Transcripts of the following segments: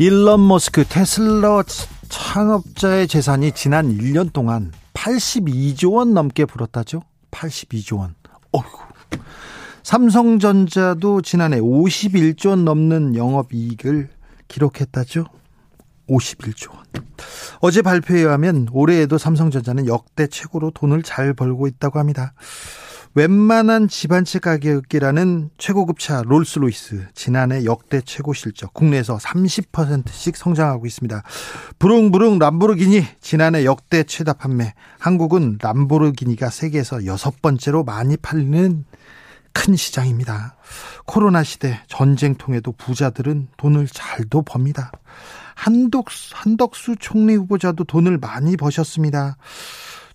일론 머스크 테슬라 창업자의 재산이 지난 1년 동안 82조 원 넘게 불었다죠. 82조 원. 어휴. 삼성전자도 지난해 51조 원 넘는 영업이익을 기록했다죠. 51조 원. 어제 발표에 의하면 올해에도 삼성전자는 역대 최고로 돈을 잘 벌고 있다고 합니다. 웬만한 집안채 가격이라는 최고급 차 롤스로이스 지난해 역대 최고 실적 국내에서 30%씩 성장하고 있습니다. 부릉부릉 람보르기니 지난해 역대 최다 판매 한국은 람보르기니가 세계에서 여섯 번째로 많이 팔리는 큰 시장입니다. 코로나 시대 전쟁 통에도 부자들은 돈을 잘도 법니다. 한덕수, 한덕수 총리 후보자도 돈을 많이 버셨습니다.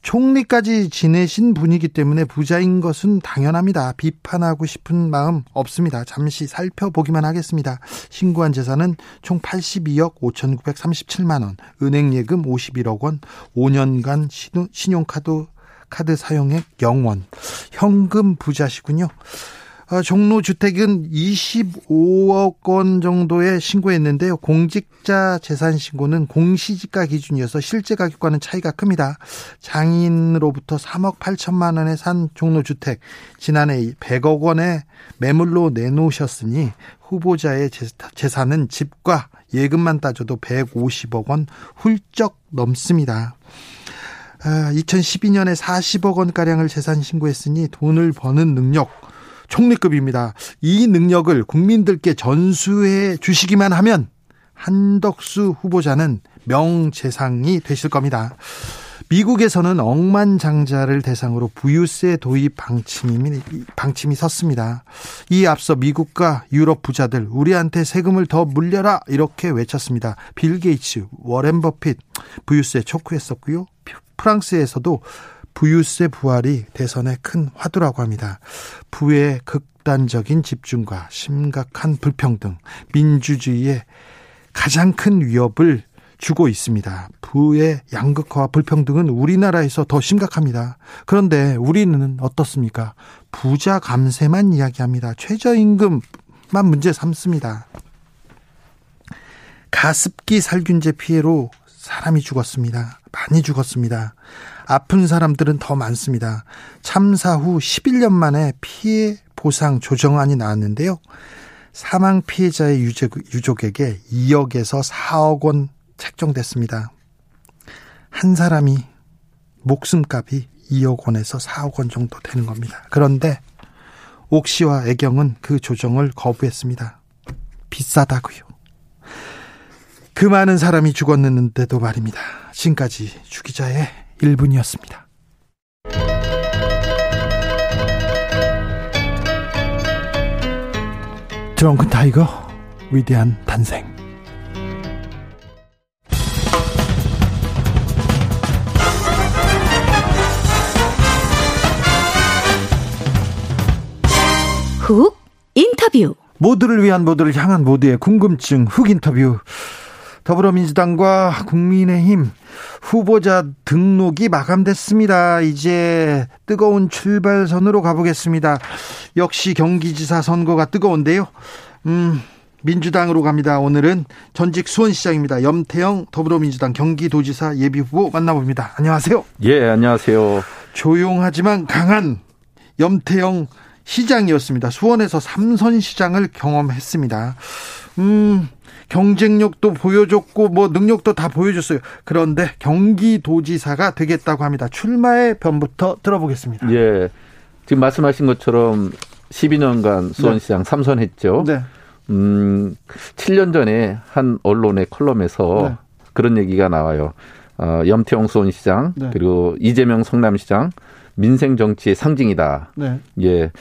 총리까지 지내신 분이기 때문에 부자인 것은 당연합니다. 비판하고 싶은 마음 없습니다. 잠시 살펴보기만 하겠습니다. 신고한 재산은 총 82억 5,937만 원, 은행 예금 51억 원, 5년간 신용카드 카드 사용액 0원, 현금 부자시군요. 어, 종로 주택은 25억 원 정도에 신고했는데요. 공직자 재산 신고는 공시지가 기준이어서 실제 가격과는 차이가 큽니다. 장인으로부터 3억 8천만 원에 산 종로 주택 지난해 100억 원에 매물로 내놓으셨으니 후보자의 재산은 집과 예금만 따져도 150억 원 훌쩍 넘습니다. 2012년에 아, 40억 원가량을 재산 신고했으니 돈을 버는 능력 총리급입니다. 이 능력을 국민들께 전수해 주시기만 하면 한덕수 후보자는 명재상이 되실 겁니다. 미국에서는 억만장자를 대상으로 부유세 도입 방침이, 방침이 섰습니다. 이 앞서 미국과 유럽 부자들 우리한테 세금을 더 물려라 이렇게 외쳤습니다. 빌 게이츠, 워렌 버핏 부유세 촉구했었고요. 프랑스에서도 부유세 부활이 대선의 큰 화두라고 합니다. 부의 극단적인 집중과 심각한 불평등, 민주주의의 가장 큰 위협을 주고 있습니다. 부의 양극화와 불평등은 우리나라에서 더 심각합니다. 그런데 우리는 어떻습니까? 부자 감세만 이야기합니다. 최저임금만 문제 삼습니다. 가습기 살균제 피해로 사람이 죽었습니다. 많이 죽었습니다. 아픈 사람들은 더 많습니다. 참사 후 11년 만에 피해 보상 조정안이 나왔는데요. 사망 피해자의 유족, 에게 2억에서 4억 원 책정됐습니다. 한 사람이 목숨값이 2억 원에서 4억 원 정도 되는 겁니다. 그런데 옥시와 애경은 그 조정을 거부했습니다. 비싸다고요. 그 많은 사람이 죽었는데도 말입니다. 지금까지 주기자의 1분이었습니다. 드렁큰 타이거 위대한 탄생. 훅 인터뷰. 모두를 위한 모두를 향한 모두의 궁금증 훅 인터뷰 더불어민주당과 국민의힘 후보자 등록이 마감됐습니다. 이제 뜨거운 출발선으로 가보겠습니다. 역시 경기지사 선거가 뜨거운데요. 음, 민주당으로 갑니다. 오늘은 전직 수원시장입니다. 염태영 더불어민주당 경기도지사 예비후보 만나봅니다. 안녕하세요. 예, 안녕하세요. 조용하지만 강한 염태영 시장이었습니다. 수원에서 삼선 시장을 경험했습니다. 음, 경쟁력도 보여줬고 뭐 능력도 다 보여줬어요. 그런데 경기도지사가 되겠다고 합니다. 출마의 변부터 들어보겠습니다. 예. 지금 말씀하신 것처럼 12년간 수원시장 네. 삼선했죠. 네. 음, 7년 전에 한 언론의 컬럼에서 네. 그런 얘기가 나와요. 어, 염태영 수원시장 네. 그리고 이재명 성남시장 민생 정치의 상징이다. 네. 예.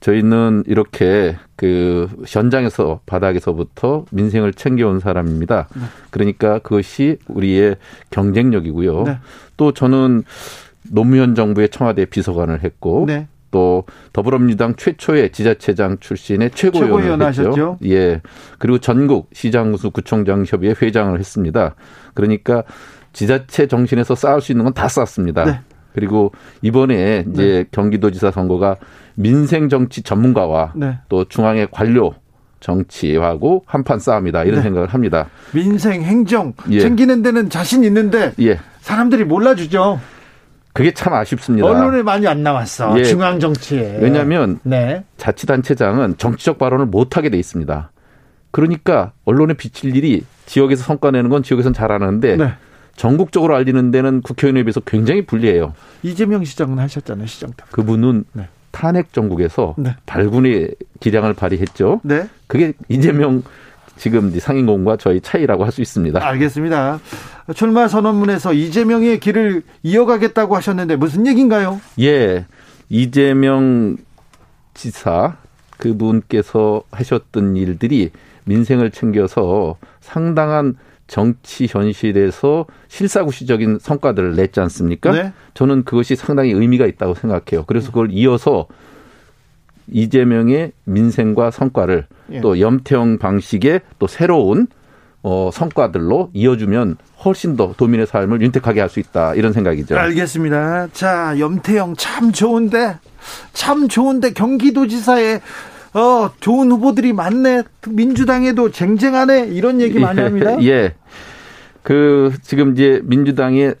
저희는 이렇게 그 현장에서 바닥에서부터 민생을 챙겨온 사람입니다. 네. 그러니까 그것이 우리의 경쟁력이고요. 네. 또 저는 노무현 정부의 청와대 비서관을 했고 네. 또 더불어민주당 최초의 지자체장 출신의 최고위원을 최고위원 했죠. 하셨죠? 예. 그리고 전국 시장구수 구청장 협의회 회장을 했습니다. 그러니까 지자체 정신에서 쌓을 수 있는 건 다 쌓았습니다. 네. 그리고 이번에 이제 경기도지사 선거가 민생 정치 전문가와 네. 또 중앙의 관료 정치하고 한판 싸움이다 이런 네. 생각을 합니다. 민생 행정 예. 챙기는 데는 자신 있는데 예. 사람들이 몰라주죠. 그게 참 아쉽습니다. 언론에 많이 안 나왔어. 예. 중앙 정치에. 왜냐하면 네. 자치단체장은 정치적 발언을 못 하게 돼 있습니다. 그러니까 언론에 비칠 일이 지역에서 성과 내는 건 지역에서는 잘하는데 네. 전국적으로 알리는 데는 국회의원에 비해서 굉장히 불리해요. 이재명 시장은 하셨잖아요. 시장 때. 그분은 네. 탄핵 정국에서 네. 발군의 기량을 발휘했죠. 네. 그게 이재명 지금 이제 상임공과 저희 차이라고 할 수 있습니다. 알겠습니다. 출마 선언문에서 이재명의 길을 이어가겠다고 하셨는데 무슨 얘기인가요? 예, 이재명 지사 그분께서 하셨던 일들이 민생을 챙겨서 상당한 정치 현실에서 실사구시적인 성과들을 냈지 않습니까? 네. 저는 그것이 상당히 의미가 있다고 생각해요. 그래서 그걸 이어서 이재명의 민생과 성과를 예. 또 염태영 방식의 또 새로운 어, 성과들로 이어주면 훨씬 더 도민의 삶을 윤택하게 할 수 있다 이런 생각이죠. 알겠습니다. 자, 염태영 참 좋은데 참 좋은데 경기도지사에 어, 좋은 후보들이 많네. 민주당에도 쟁쟁하네. 이런 얘기 많이 합니다. 예. 그 지금 이제 민주당의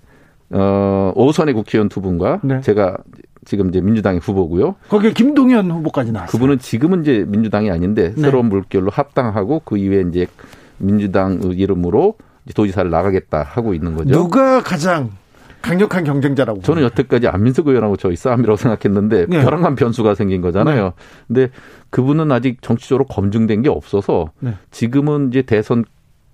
어 오선의 국회의원 두 분과 네. 제가 지금 이제 민주당의 후보고요. 거기에 김동연 후보까지 나왔어요. 그분은 지금은 이제 민주당이 아닌데 네. 새로운 물결로 합당하고 그 이후에 이제 민주당 이름으로 도지사를 나가겠다 하고 있는 거죠. 누가 가장 강력한 경쟁자라고 저는? 여태까지 안민석 의원하고 저희 싸움이라고 생각했는데 네. 벼랑간 변수가 생긴 거잖아요. 근데 그분은 아직 정치적으로 검증된 게 없어서 네. 지금은 이제 대선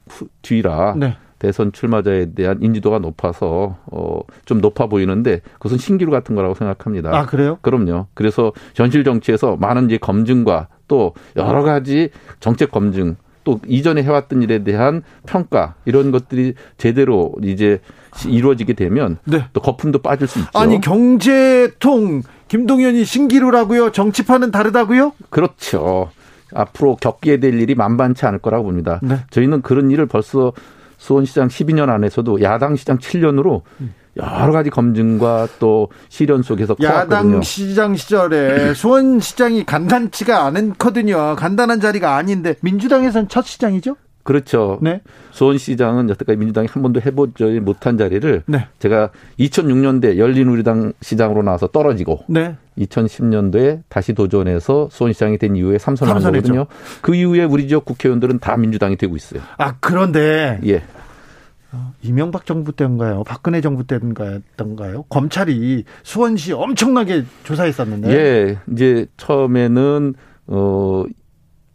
후- 뒤라 네. 대선 출마자에 대한 인지도가 높아서 어좀 높아 보이는데 그것은 신기루 같은 거라고 생각합니다. 아, 그래요? 그럼요. 그래서 현실 정치에서 많은 이제 검증과 또 여러 가지 정책 검증 또 이전에 해왔던 일에 대한 평가 이런 것들이 제대로 이제 이루어지게 되면 네. 또 거품도 빠질 수 있죠. 아니 경제통 김동연이 신기루라고요? 정치판은 다르다고요? 그렇죠. 앞으로 겪게 될 일이 만만치 않을 거라고 봅니다. 네. 저희는 그런 일을 벌써 수원시장 12년 안에서도 야당 시장 7년으로 여러 가지 검증과 또 실현 속에서 야당 커왔거든요. 시장 시절에 수원 시장이 간단치가 않거든요. 간단한 자리가 아닌데 민주당에선 첫 시장이죠? 그렇죠. 네. 수원시장은 여태까지 민주당이 한 번도 해보지 못한 자리를 네. 제가 2006년대 열린우리당 시장으로 나와서 떨어지고 네. 2010년도에 다시 도전해서 수원시장이 된 이후에 삼선한 삼선했죠. 거거든요. 그 이후에 우리 지역 국회의원들은 다 민주당이 되고 있어요. 아 그런데 예. 이명박 정부 때인가요? 박근혜 정부 때인가요? 검찰이 수원시 엄청나게 조사했었는데. 예, 이제 처음에는 어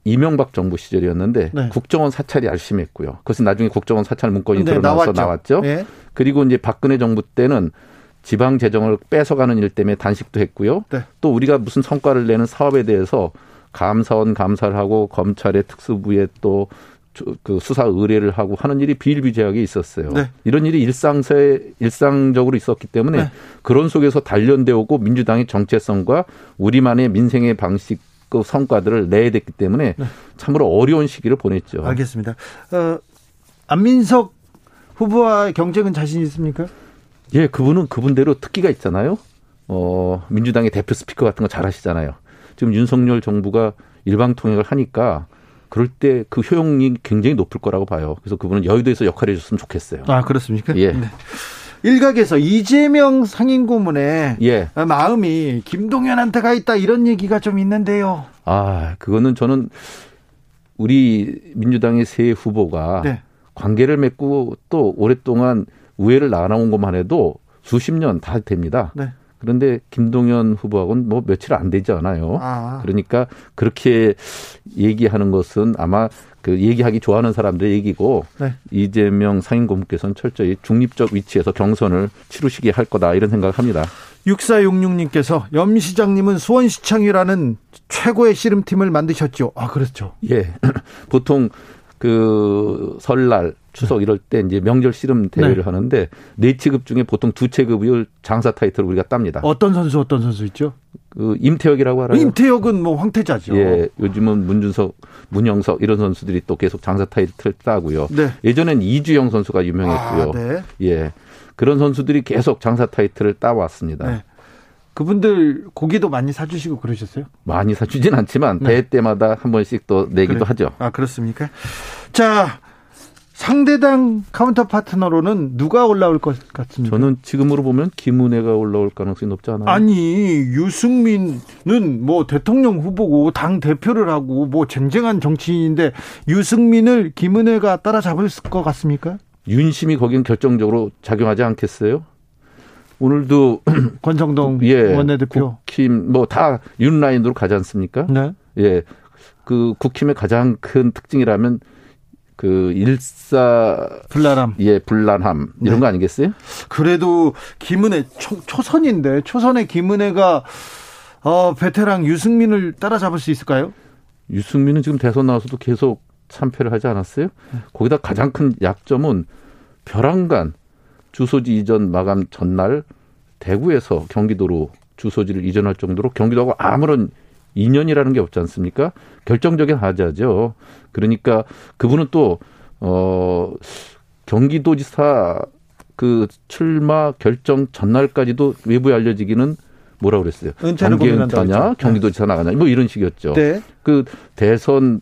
이명박 정부 시절이었는데 네. 국정원 사찰이 아주 심했고요. 그것은 나중에 국정원 사찰 문건이 네, 드러나서 나왔죠. 나왔죠. 예. 그리고 이제 박근혜 정부 때는 지방 재정을 뺏어가는 일 때문에 단식도 했고요. 네. 또 우리가 무슨 성과를 내는 사업에 대해서 감사원 감사를 하고 검찰의 특수부에 또 그 수사 의뢰를 하고 하는 일이 비일비재하게 있었어요. 네. 이런 일이 일상세 일상적으로 있었기 때문에 네. 그런 속에서 단련되어 오고 민주당의 정체성과 우리만의 민생의 방식 그 성과들을 내야 됐기 때문에 참으로 어려운 시기를 보냈죠. 네. 알겠습니다. 어, 안민석 후보와 경쟁은 자신 있습니까? 예, 그분은 그분대로 특기가 있잖아요. 어, 민주당의 대표 스피커 같은 거 잘 하시잖아요. 지금 윤석열 정부가 일방통행을 하니까 그럴 때 그 효용이 굉장히 높을 거라고 봐요. 그래서 그분은 여의도에서 역할을 해줬으면 좋겠어요. 아 그렇습니까? 예. 네. 일각에서 이재명 상임고문의 예. 마음이 김동연한테 가 있다 이런 얘기가 좀 있는데요. 아, 그거는 저는 우리 민주당의 새 후보가 네. 관계를 맺고 또 오랫동안 우회를 나눠온 것만 해도 수십 년 다 됩니다. 네. 그런데 김동연 후보하고는 뭐 며칠 안 되지 않아요. 아. 그러니까 그렇게 얘기하는 것은 아마 그 얘기하기 좋아하는 사람들의 얘기고 네. 이재명 상임고문께서는 철저히 중립적 위치에서 경선을 치르시게 할 거다 이런 생각을 합니다. 6466님께서 염 시장님은 수원시청이라는 최고의 씨름팀을 만드셨죠. 아, 그렇죠. 예. 보통 그 설날 추석 이럴 때 이제 명절 씨름 대회를 네. 하는데 네 체급 중에 보통 두 체급을 장사 타이틀을 우리가 tab니다. 어떤 선수, 어떤 선수 있죠? 그 임태혁이라고 알아요? 임태혁은 뭐 황태자죠. 예, 요즘은 문준석, 문영석 이런 선수들이 또 계속 장사 타이틀 따고요. 네. 예전엔 이주영 선수가 유명했고요. 아, 네. 예. 그런 선수들이 계속 장사 타이틀을 따왔습니다. 네. 그분들 고기도 많이 사주시고 그러셨어요? 많이 사주진 않지만 네. 대회 때마다 한 번씩 또 내기도 그래. 하죠. 아, 그렇습니까? 자, 상대당 카운터 파트너로는 누가 올라올 것 같습니까? 저는 지금으로 보면 김은혜가 올라올 가능성이 높지 않아요. 아니 유승민은 뭐 대통령 후보고 당 대표를 하고 뭐 쟁쟁한 정치인인데 유승민을 김은혜가 따라잡을 것 같습니까? 윤심이 거긴 결정적으로 작용하지 않겠어요? 오늘도 권성동 예, 원내대표. 국힘 뭐 다 윤라인으로 가지 않습니까? 네. 예. 그 국힘의 가장 큰 특징이라면 그 일사 불나람. 예 불란함 이런 네. 거 아니겠어요? 그래도 김은혜 초, 초선인데 초선의 김은혜가 어, 베테랑 유승민을 따라잡을 수 있을까요? 유승민은 지금 대선 나와서도 계속 참패를 하지 않았어요? 거기다 가장 큰 약점은 벼랑간 주소지 이전 마감 전날 대구에서 경기도로 주소지를 이전할 정도로 경기도하고 아무런 인연이라는 게 없지 않습니까? 결정적인 하자죠. 그러니까 그분은 또, 어, 경기도지사 그 출마 결정 전날까지도 외부에 알려지기는 뭐라 그랬어요? 고민한다고 은퇴냐. 경기도지사 나가냐, 뭐 이런 식이었죠. 네. 그 대선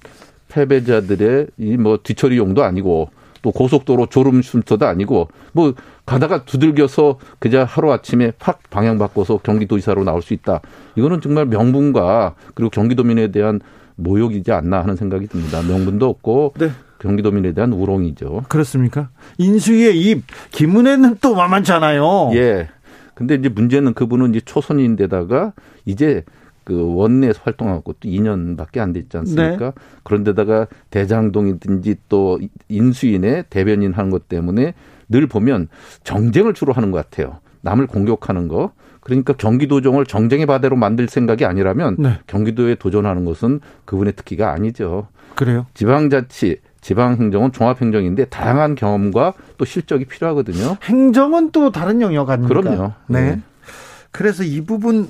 패배자들의 이 뭐 뒤처리 용도 아니고 또 고속도로 졸음 쉼터도 아니고 뭐 가다가 두들겨서 그저 하루 아침에 확 방향 바꿔서 경기도지사로 나올 수 있다. 이거는 정말 명분과 그리고 경기도민에 대한 모욕이지 않나 하는 생각이 듭니다. 명분도 없고 네. 경기도민에 대한 우롱이죠. 그렇습니까? 인수위의 입 김은혜는 또 만만찮아요. 예. 근데 이제 문제는 그분은 이제 초선인데다가 이제 그 원내에서 활동하고 또 2년밖에 안 됐지 않습니까? 네. 그런데다가 대장동이든지 또 인수인의 대변인 하는 것 때문에 늘 보면 정쟁을 주로 하는 것 같아요. 남을 공격하는 거. 그러니까 경기도정을 정쟁의 바대로 만들 생각이 아니라면 네. 경기도에 도전하는 것은 그분의 특기가 아니죠. 그래요. 지방자치, 지방행정은 종합행정인데 다양한 경험과 또 실적이 필요하거든요. 행정은 또 다른 영역 아닙니까? 그럼요. 네. 네. 그래서 이 부분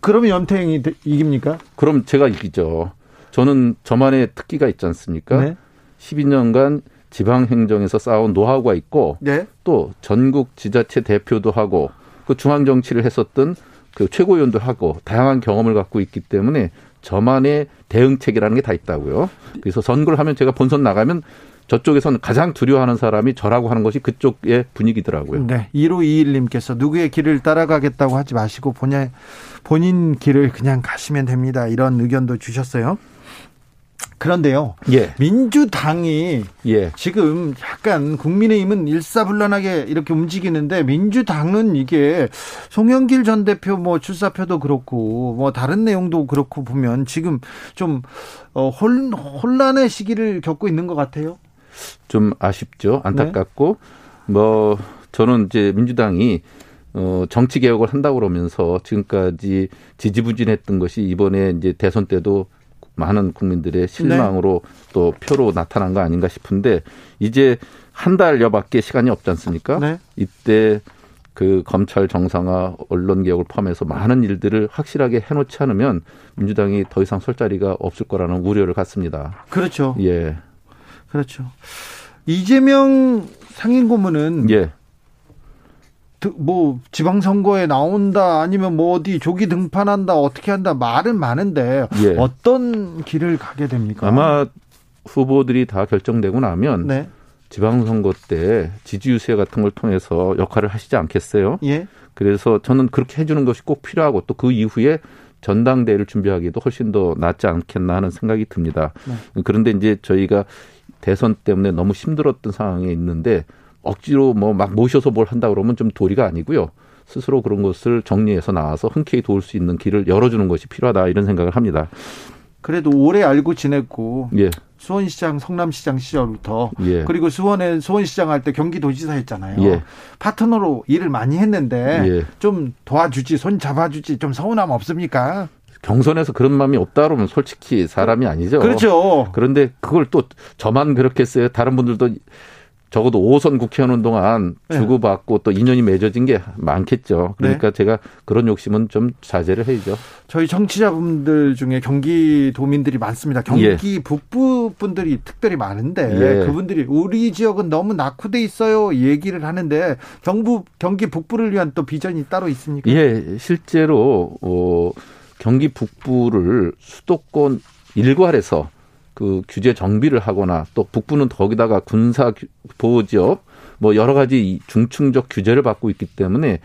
그러면 연태행이 되- 이깁니까? 그럼 제가 이기죠. 저는 저만의 특기가 있지 않습니까? 네. 12년간 지방 행정에서 쌓아온 노하우가 있고 네. 또 전국 지자체 대표도 하고 그 중앙 정치를 했었던 그 최고위원도 하고 다양한 경험을 갖고 있기 때문에 저만의 대응책이라는 게 다 있다고요. 그래서 선거를 하면 제가 본선 나가면 저쪽에서는 가장 두려워하는 사람이 저라고 하는 것이 그쪽의 분위기더라고요. 네. 1521님께서 누구의 길을 따라가겠다고 하지 마시고 본인, 본인 길을 그냥 가시면 됩니다. 이런 의견도 주셨어요. 그런데요. 예, 민주당이 예. 지금 약간 국민의힘은 일사불란하게 이렇게 움직이는데 민주당은 이게 송영길 전 대표 뭐 출사표도 그렇고 뭐 다른 내용도 그렇고 보면 지금 좀 어, 혼, 혼란의 시기를 겪고 있는 것 같아요. 좀 아쉽죠. 안타깝고 뭐 저는 이제 민주당이 어 정치 개혁을 한다고 그러면서 지금까지 지지부진했던 것이 이번에 이제 대선 때도 많은 국민들의 실망으로 또 표로 나타난 거 아닌가 싶은데 이제 한 달여밖에 시간이 없지 않습니까? 네. 이때 그 검찰 정상화, 언론 개혁을 포함해서 많은 일들을 확실하게 해놓지 않으면 민주당이 더 이상 설 자리가 없을 거라는 우려를 갖습니다. 그렇죠. 예, 그렇죠. 이재명 상임고문은 예. 드- 뭐 지방선거에 나온다 아니면 뭐 어디 조기 등판한다 어떻게 한다 말은 많은데 예. 어떤 길을 가게 됩니까? 아마 후보들이 다 결정되고 나면 네. 지방선거 때 지지 유세 같은 걸 통해서 역할을 하시지 않겠어요? 예. 그래서 저는 그렇게 해주는 것이 꼭 필요하고 또 그 이후에 전당대회를 준비하기도 훨씬 더 낫지 않겠나 하는 생각이 듭니다. 네. 그런데 이제 저희가 대선 때문에 너무 힘들었던 상황에 있는데 억지로 뭐 막 모셔서 뭘 한다 그러면 좀 도리가 아니고요. 스스로 그런 것을 정리해서 나와서 흔쾌히 도울 수 있는 길을 열어주는 것이 필요하다 이런 생각을 합니다. 그래도 오래 알고 지냈고 예, 수원시장, 성남시장 시절부터 예. 그리고 수원에 수원시장 할 때 경기도지사 했잖아요. 예. 파트너로 일을 많이 했는데 예. 좀 도와주지, 손 잡아주지 좀 서운함 없습니까? 경선에서 그런 마음이 없다 그러면 솔직히 사람이 아니죠. 그렇죠. 그런데 그걸 또 저만 그렇게 했어요. 다른 분들도 적어도 5선 국회의원 동안 네. 주고받고 또 인연이 맺어진 게 많겠죠. 그러니까 네. 제가 그런 욕심은 좀 자제를 해야죠. 저희 정치자분들 중에 경기도민들이 많습니다. 경기 예. 북부 분들이 특별히 많은데 예. 그분들이 우리 지역은 너무 낙후돼 있어요. 얘기를 하는데 경부 경기 북부를 위한 또 비전이 따로 있습니까? 예, 실제로 어 경기 북부를 수도권 일괄해서 그 규제 정비를 하거나 또 북부는 거기다가 군사 보호 지역 뭐 여러 가지 중층적 규제를 받고 있기 때문에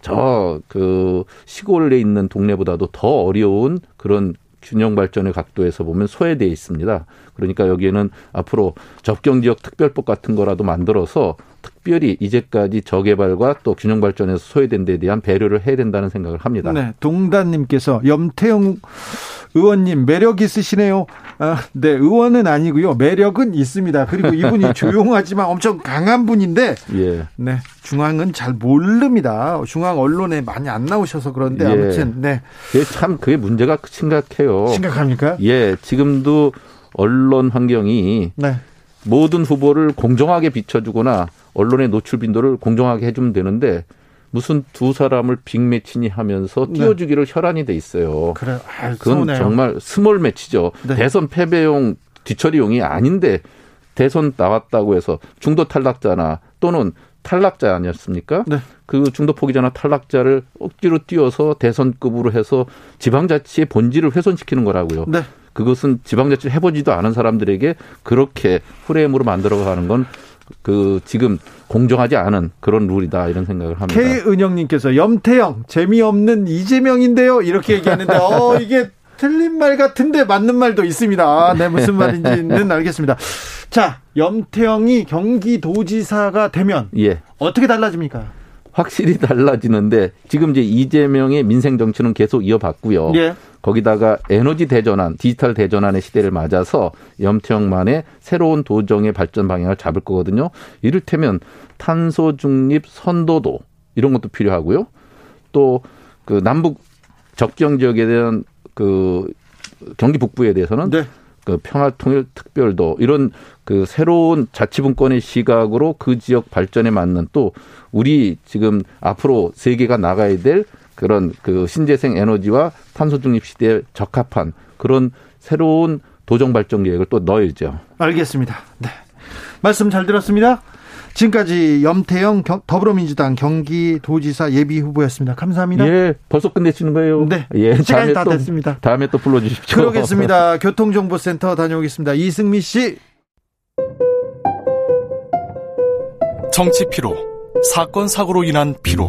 저 그 시골에 있는 동네보다도 더 어려운 그런 균형 발전의 각도에서 보면 소외돼 있습니다. 그러니까 여기에는 앞으로 접경 지역 특별법 같은 거라도 만들어서 특별히 이제까지 저개발과 또 균형 발전에서 소외된 데 대한 배려를 해야 된다는 생각을 합니다. 네, 동단님께서 염태영 의원님 매력 있으시네요. 아, 네, 의원은 아니고요. 매력은 있습니다. 그리고 이분이 조용하지만 엄청 강한 분인데, 예. 네, 중앙은 잘 모릅니다. 중앙 언론에 많이 안 나오셔서 그런데 예. 아무튼, 네. 참 그게 문제가 심각해요. 심각합니까? 예, 지금도 언론 환경이 네. 모든 후보를 공정하게 비춰주거나 언론의 노출 빈도를 공정하게 해주면 되는데 무슨 두 사람을 big 매치니 하면서 네. 띄워주기를 네. 혈안이 돼 있어요. 그래, 아, 그건 서운해요. 정말 small 매치죠. 네. 대선 패배용 뒤처리용이 아닌데 대선 나왔다고 해서 중도 탈락자나 또는 탈락자 아니었습니까? 네. 그 중도 포기자나 탈락자를 억지로 띄워서 대선급으로 해서 지방자치의 본질을 훼손시키는 거라고요. 네. 그것은 지방자치를 해보지도 않은 사람들에게 그렇게 프레임으로 만들어가는 건 그 지금 공정하지 않은 그런 룰이다 이런 생각을 합니다. K은영님께서 염태영 재미없는 이재명인데요 이렇게 얘기하는데 어 이게 틀린 말 같은데 맞는 말도 있습니다. 네 무슨 말인지는 알겠습니다. 자 염태영이 경기도지사가 되면 예. 어떻게 달라집니까? 확실히 달라지는데 지금 이제 이재명의 민생 정치는 계속 이어봤고요. 예. 거기다가 에너지 대전환, 디지털 대전환의 시대를 맞아서 염태영만의 새로운 도정의 발전 방향을 잡을 거거든요. 이를테면 탄소 중립 선도도 이런 것도 필요하고요. 또 그 남북 적경 지역에 대한 그 경기 북부에 대해서는 네. 그 평화통일 특별도 이런 그 새로운 자치분권의 시각으로 그 지역 발전에 맞는 또 우리 지금 앞으로 세계가 나가야 될 그런 그 신재생 에너지와 탄소 중립 시대에 적합한 그런 새로운 도정 발전 계획을 또 넣어야죠. 알겠습니다. 네. 말씀 잘 들었습니다. 지금까지 염태영 더불어민주당 경기도지사 예비 후보였습니다. 감사합니다. 예, 벌써 끝내시는 거예요? 네. 예, 시간이 다 또, 됐습니다. 다음에 또 불러주십시오. 그러겠습니다. 교통정보센터 다녀오겠습니다. 이승미 씨. 정치 피로, 사건 사고로 인한 피로,